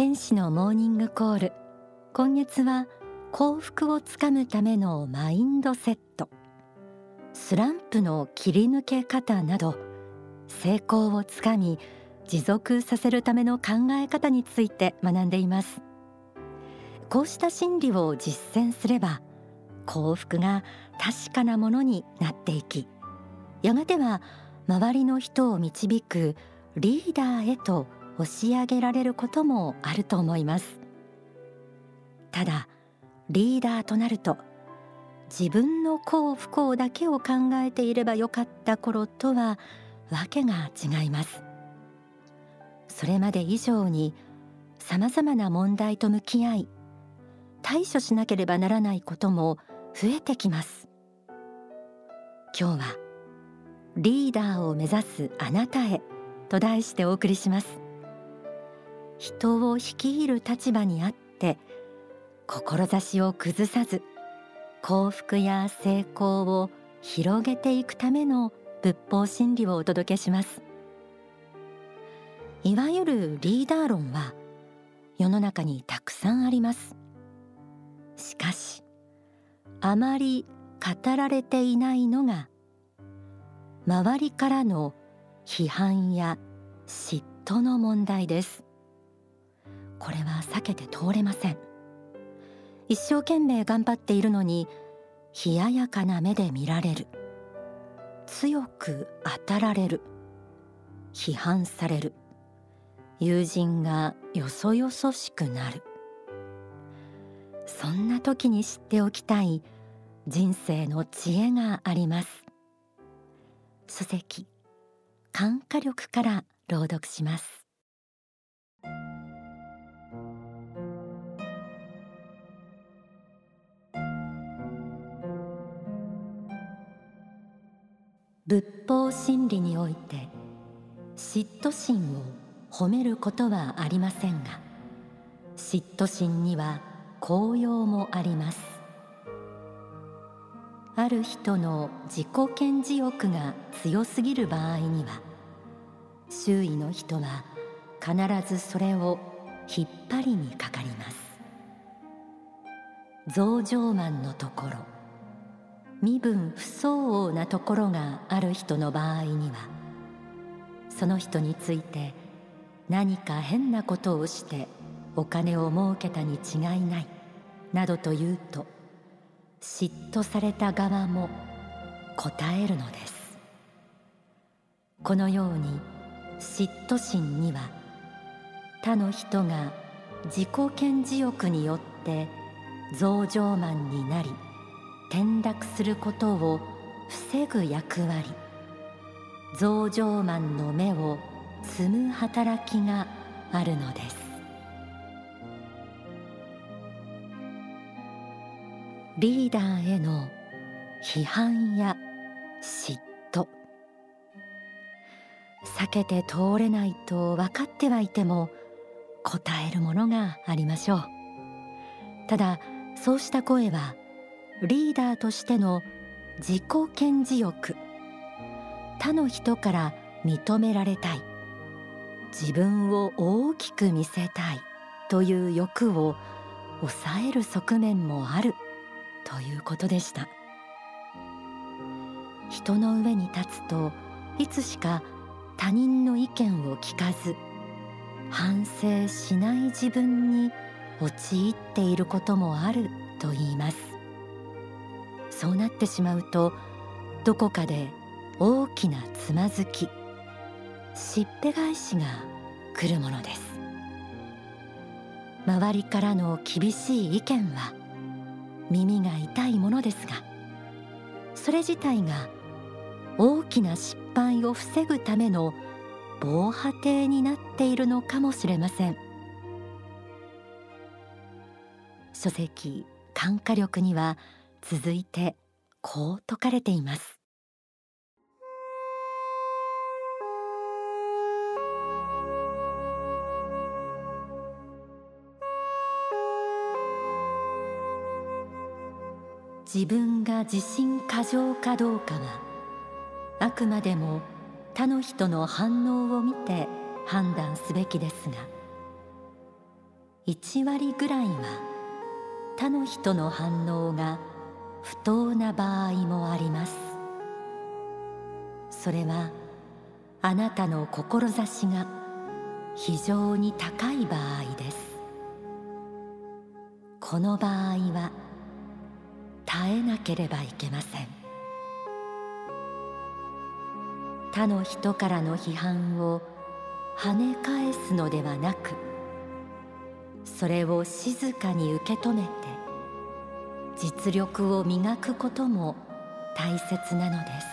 天使のモーニングコール。今月は幸福をつかむためのマインドセット。スランプの切り抜け方など成功をつかみ持続させるための考え方について学んでいます。こうした心理を実践すれば幸福が確かなものになっていきやがては周りの人を導くリーダーへと押し上げられることもあると思います。ただリーダーとなると自分の幸不幸だけを考えていればよかった頃とはわけが違います。それまで以上にさまざまな問題と向き合い対処しなければならないことも増えてきます。今日はリーダーを目指すあなたへと題してお送りします。人を率いる立場にあって志を崩さず幸福や成功を広げていくための仏法真理をお届けします。いわゆるリーダー論は世の中にたくさんあります。しかしあまり語られていないのが周りからの批判や嫉妬の問題です。これは避けて通れません。一生懸命頑張っているのに冷ややかな目で見られる。強く当たられる。批判される。友人がよそよそしくなる。そんな時に知っておきたい人生の知恵があります。書籍感化力から朗読します。仏法真理において嫉妬心を褒めることはありませんが嫉妬心には効用もあります。ある人の自己顕示欲が強すぎる場合には周囲の人は必ずそれを引っ張りにかかります。増上慢のところ身分不相応なところがある人の場合にはその人について何か変なことをしてお金を儲けたに違いないなどと言うと嫉妬された側も答えるのです。このように嫉妬心には他の人が自己顕示欲によって増上慢になり転落することを防ぐ役割。増上慢の目を摘む働きがあるのです。リーダーへの批判や嫉妬。避けて通れないと分かってはいても答えるものがありましょう。ただそうした声はリーダーとしての自己顕示欲。他の人から認められたい。自分を大きく見せたい。という欲を抑える側面もある。ということでした。人の上に立つといつしか他人の意見を聞かず反省しない自分に陥っていることもあると言います。そうなってしまうとどこかで大きなつまずきしっぺ返しが来るものです。周りからの厳しい意見は耳が痛いものですがそれ自体が大きな失敗を防ぐための防波堤になっているのかもしれません。書籍感化力には続いてこう説かれています。自分が自信過剰かどうかはあくまでも他の人の反応を見て判断すべきですが1割ぐらいは他の人の反応が不当な場合もあります。それはあなたの志が非常に高い場合です。この場合は耐えなければいけません。他の人からの批判を跳ね返すのではなくそれを静かに受け止めて実力を磨くことも大切なのです。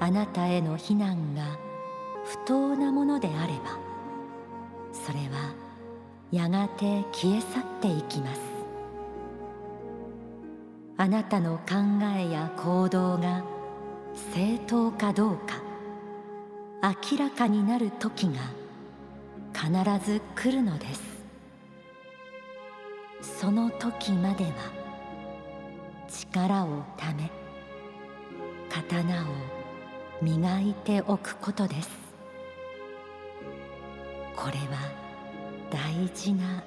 あなたへの非難が不当なものであればそれはやがて消え去っていきます。あなたの考えや行動が正当かどうか明らかになる時が必ず来るのです。その時までは力をため刀を磨いておくことです。これは大事な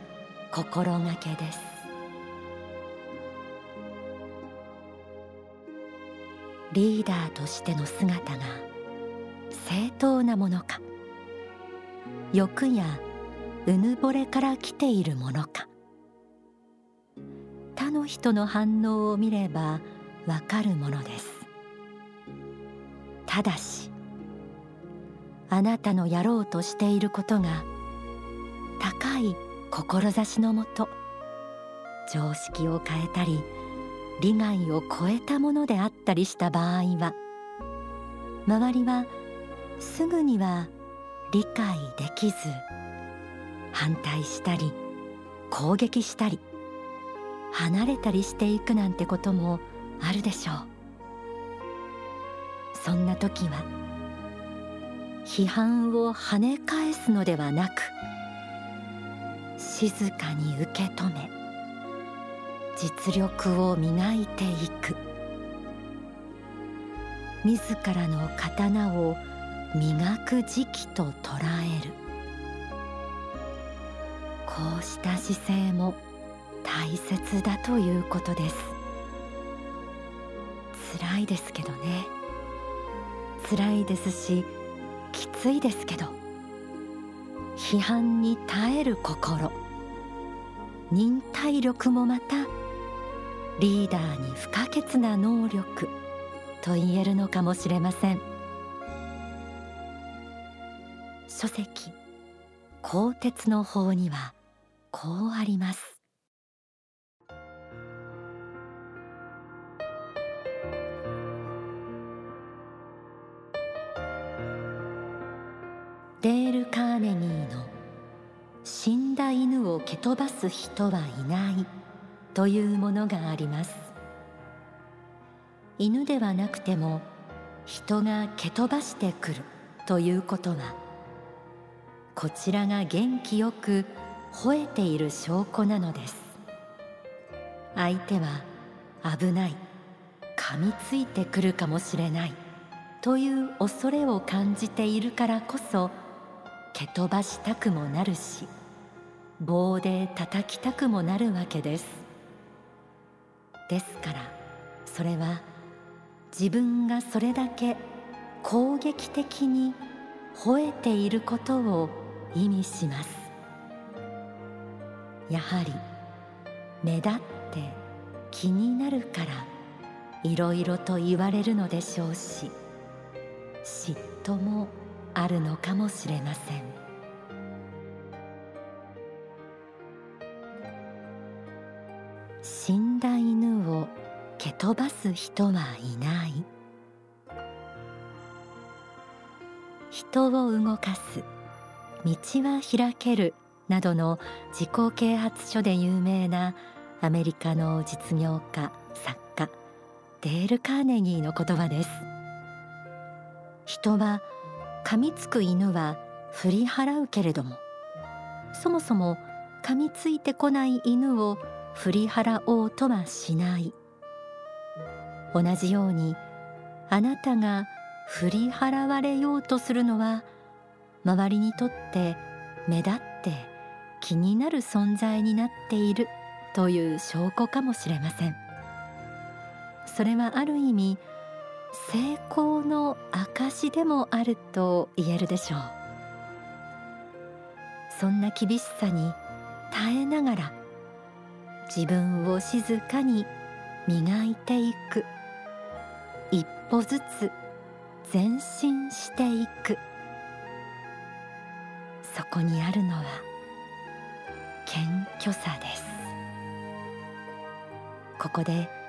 心がけです。リーダーとしての姿が正当なものか欲やうぬぼれから来ているものか。他の人の反応を見ればわかるものです。ただしあなたのやろうとしていることが高い志のもと常識を変えたり利害を超えたものであったりした場合は周りはすぐには理解できず反対したり攻撃したり離れたりしていくなんてこともあるでしょう。そんな時は批判を跳ね返すのではなく静かに受け止め実力を磨いていく。自らの刀を磨く時期と捉える。こうした姿勢も大切だということです。辛いですけどね。辛いですしきついですけど批判に耐える心。忍耐力もまたリーダーに不可欠な能力。と言えるのかもしれません。書籍鋼鉄の法にはこうあります。ネギーの。死んだ犬を蹴飛ばす人はいないというものがあります。犬ではなくても人が蹴飛ばしてくるということはこちらが元気よく吠えている証拠なのです。相手は危ない。噛みついてくるかもしれない。という恐れを感じているからこそ蹴飛ばしたくもなるし棒で叩きたくもなるわけです。ですからそれは自分がそれだけ攻撃的に吠えていることを意味します。やはり目立って気になるからいろいろと言われるのでしょうし嫉妬もあるのかもしれません。死んだ犬を蹴飛ばす人はいない。人を動かす。道は開けるなどの自己啓発書で有名なアメリカの実業家作家デール・カーネギーの言葉です。人は噛みつく犬は振り払うけれども。そもそも噛みついてこない犬を振り払おうとはしない。同じようにあなたが振り払われようとするのは周りにとって目立って気になる存在になっているという証拠かもしれません。それはある意味成功の証でもあると言えるでしょう。そんな厳しさに耐えながら自分を静かに磨いていく。一歩ずつ前進していく。そこにあるのは謙虚さです。ここで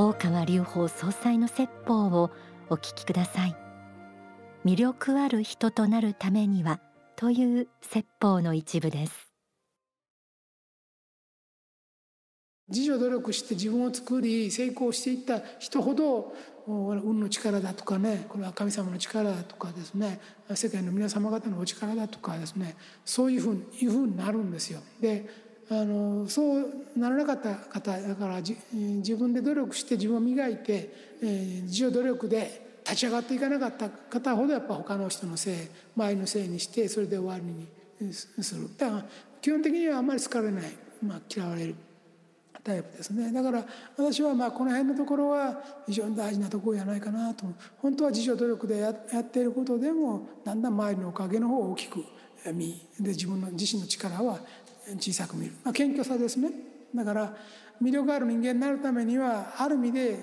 大川隆法総裁の説法をお聞きください魅力ある人となるためにはという説法の一部です自助努力して自分を作り成功していった人ほど運の力だとかねこれは神様の力だとかですね世界の皆様方のお力だとかですねそういうふうにいうふうになるんですよ。であのそうならなかった方だから自分で努力して自分を磨いて、えー、自助努力で立ち上がっていかなかった方ほどやっぱ他の人のせい周りのせいにしてそれで終わりにする。だから基本的にはあんまり好かれない、まあ、嫌われるタイプですね。だから私はまあこの辺のところは非常に大事なところじゃないかなと。本当は自助努力でやっていることでもだんだん周りのおかげの方を大きく見で自分の自身の力は小さく見る、まあ、謙虚さですねだから魅力ある人間になるためにはある意味で、え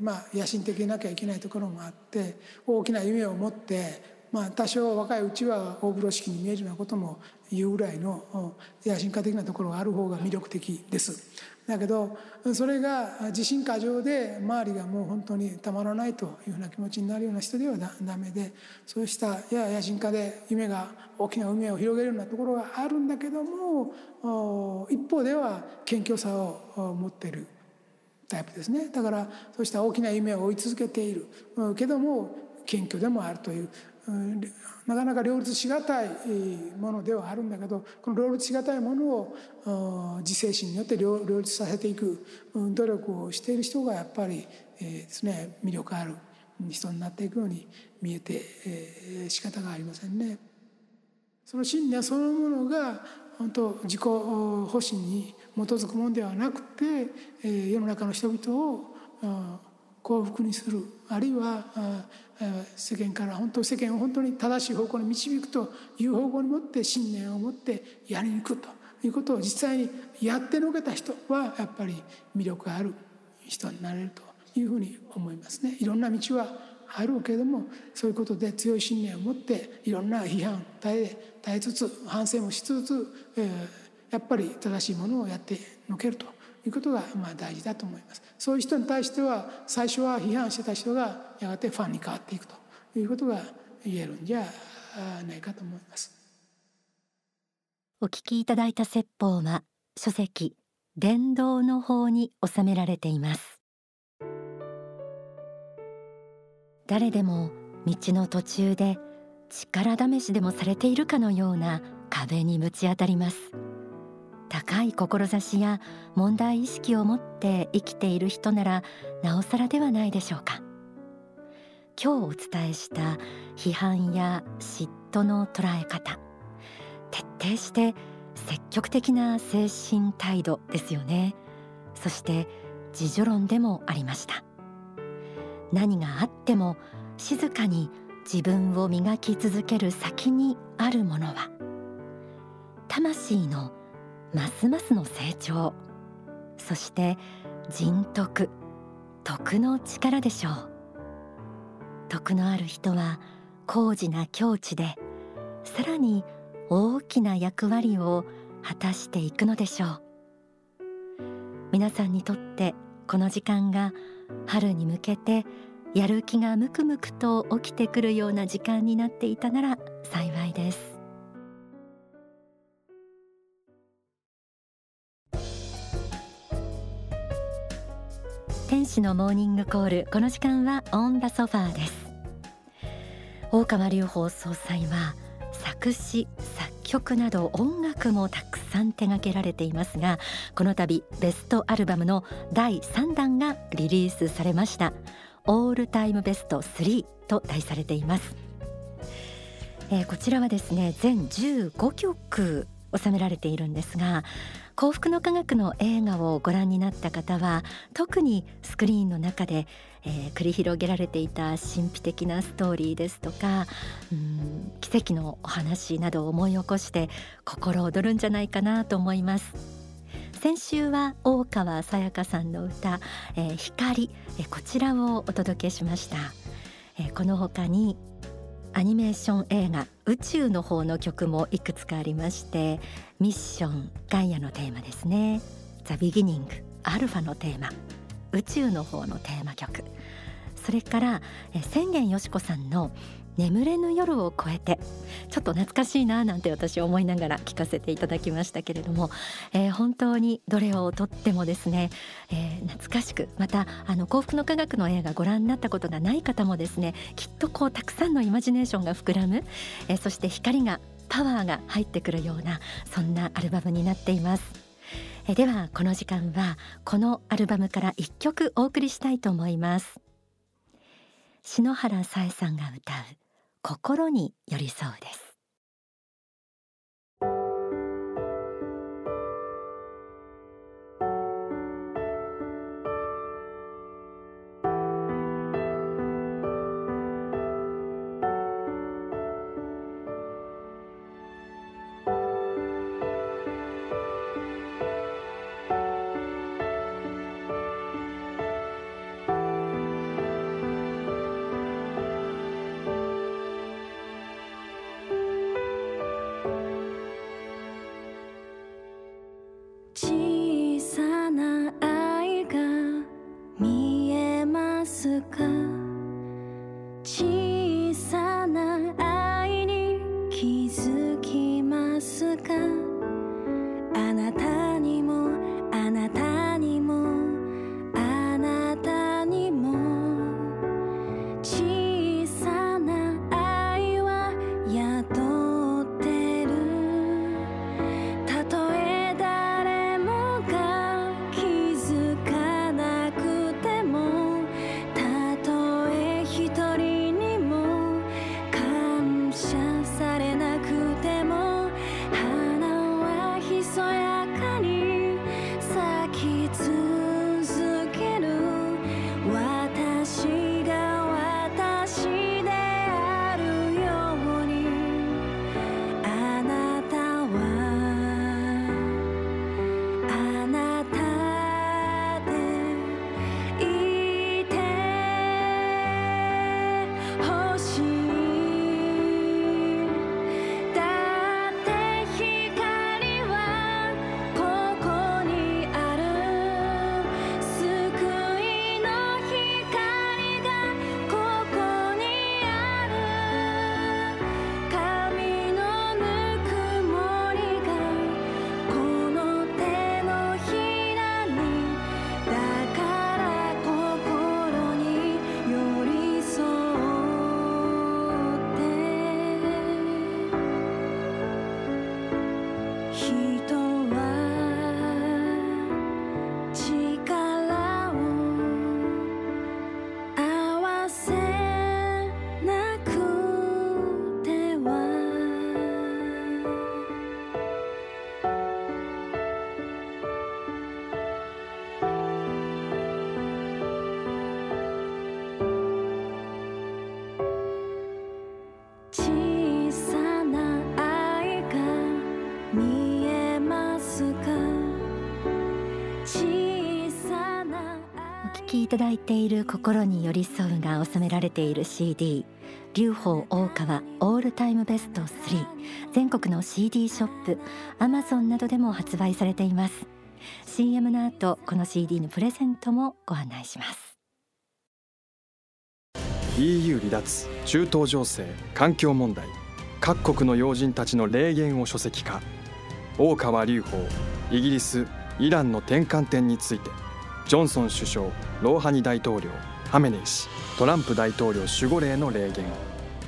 ー、まあ野心的でなきゃいけないところもあって大きな夢を持ってまあ多少若いうちは大風呂敷に見えるようなことも言うぐらいの野心家的なところがある方が魅力的です。だけどそれが自信過剰で周りがもう本当にたまらないというふうな気持ちになるような人ではダメでそうしたやや野心家で夢が大きな夢を広げるようなところがあるんだけども一方では謙虚さを持っているタイプですね。だからそうした大きな夢を追い続けている。けども謙虚でもあるという。なかなか両立しがたいものではあるんだけどこの両立しがたいものを自制心によって両立させていく努力をしている人がやっぱりですね魅力ある人になっていくように見えて仕方がありませんね。その信念そのものが本当自己保身に基づくものではなくて世の中の人々を幸福にするあるいは世間から本当世間を本当に正しい方向に導くという方向に持って信念を持ってやりに行くということを実際にやってのけた人はやっぱり魅力ある人になれるというふうに思いますね。いろんな道はあるけれどもそういうことで強い信念を持っていろんな批判耐え耐えつつ反省もしつつ、えー、やっぱり正しいものをやってのけるということがまあ大事だと思います。そういう人に対しては最初は批判してた人がやがてファンに変わっていくということが言えるんじゃないかと思います。お聞きいただいた説法は書籍伝道の方に収められています。誰でも道の途中で力試しでもされているかのような壁にぶち当たります。高い志や問題意識を持って生きている人ならなおさらではないでしょうか。今日お伝えした批判や嫉妬の捉え方徹底して積極的な精神態度ですよね。そして自助論でもありました。何があっても静かに自分を磨き続ける先にあるものは魂のますますの成長。そして人徳徳の力でしょう。徳のある人は高次な境地でさらに大きな役割を果たしていくのでしょう。皆さんにとってこの時間が春に向けてやる気がムクムクと起きてくるような時間になっていたなら幸いです。天使のモーニングコール。この時間はオンダソファーです。大川隆法総裁は作詞作曲など音楽もたくさん手掛けられていますがこの度ベストアルバムの第3弾がリリースされました。オールタイムベスト3と題されています、えー、こちらはですね全15曲収められているんですが幸福の科学の映画をご覧になった方は特にスクリーンの中で、えー、繰り広げられていた神秘的なストーリーですとかうん奇跡のお話などを思い起こして心躍るんじゃないかなと思います。先週は大川さやかさんの歌、えー、光、えー、こちらをお届けしました、えー、この他にアニメーション映画宇宙の方の曲もいくつかありましてミッションガイアのテーマですね。ザ・ビギニングアルファのテーマ。宇宙の方のテーマ曲。それから千元よし子さんの眠れぬ夜を超えてちょっと懐かしいななんて私思いながら聞かせていただきましたけれども、えー、本当にどれをとってもですね、えー、懐かしくまたあの幸福の科学の映画ご覧になったことがない方もですねきっとこうたくさんのイマジネーションが膨らむ、えー、そして光がパワーが入ってくるようなそんなアルバムになっています。えではこの時間はこのアルバムから一曲お送りしたいと思います篠原さえさんが歌う心に寄り添うです。十ただいている心に寄り添うが収められている CD 劉邦大川オールタイムベスト3全国の CD ショップ Amazon などでも発売されています。CM の後この CD のプレゼントもご案内します。EU 離脱中東情勢環境問題。各国の要人たちの霊言を書籍化。大川隆法イギリスイランの転換点について。ジョンソン首相ローハニ大統領ハメネイ師トランプ大統領守護霊の霊言。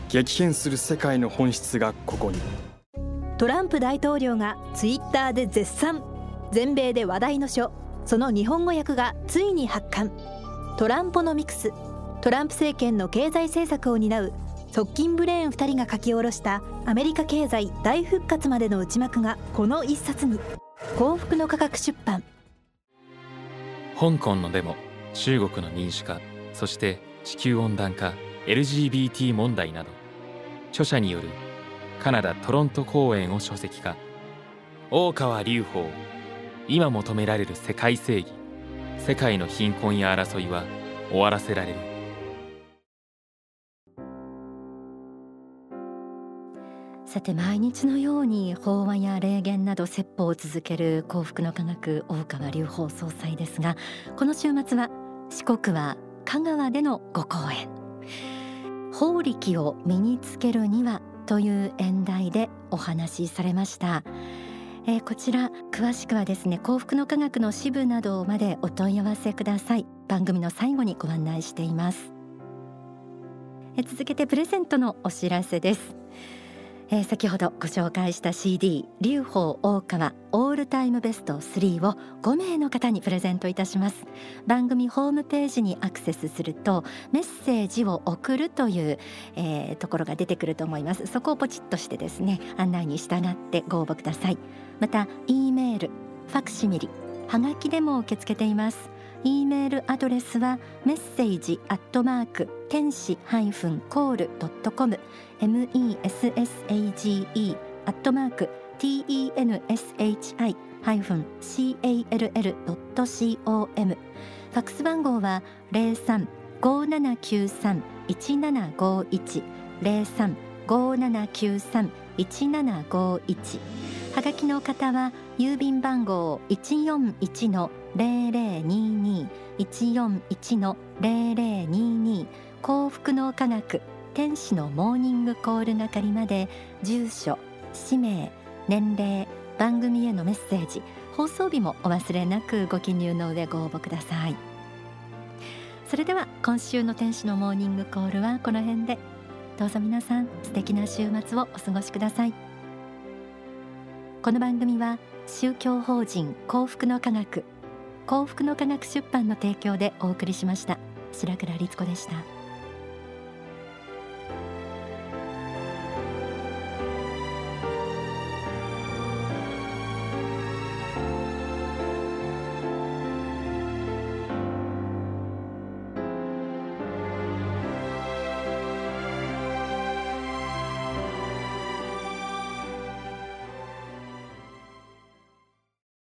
激変する世界の本質がここに。トランプ大統領がツイッターで絶賛。全米で話題の書。その日本語訳がついに発刊。トランポノミクス。トランプ政権の経済政策を担う。側近ブレーン2人が書き下ろした。アメリカ経済大復活までの内幕がこの一冊に。幸福の科学出版。香港のデモ中国の民主化そして地球温暖化 LGBT 問題など著者によるカナダ・トロント公演を書籍化。大川隆法今求められる世界正義世界の貧困や争いは終わらせられる。さて毎日のように法話や霊言など説法を続ける幸福の科学大川隆法総裁ですがこの週末は四国は香川でのご講演。法力を身につけるにはという演題でお話しされました、えー、こちら詳しくはですね幸福の科学の支部などまでお問い合わせください。番組の最後にご案内しています。え続けてプレゼントのお知らせです。えー、先ほどご紹介した CD 劉邦大川オールタイムベスト3を5名の方にプレゼントいたします。番組ホームページにアクセスするとメッセージを送るという、えー、ところが出てくると思います。そこをポチッとしてですね案内に従ってご応募ください。また E メールファクシミリはがきでも受け付けています。E メールアドレスはメッセージアットマーク天使ハイフンコールドットコム。M E S S A G E アットマーク T E N S H I ハイフン C A L L ドット C O M ファックス番号は零三五七九三一七五一。零三五七九三一七五一。はがきの方は郵便番号一四一の零零二二。一四一の零零二二。幸福の科学天使のモーニングコール係まで。住所氏名年齢。番組へのメッセージ。放送日もお忘れなくご記入の上ご応募ください。それでは今週の天使のモーニングコールはこの辺で。どうぞ皆さん素敵な週末をお過ごしください。この番組は宗教法人幸福の科学幸福の科学出版の提供でお送りしました白倉律子でした。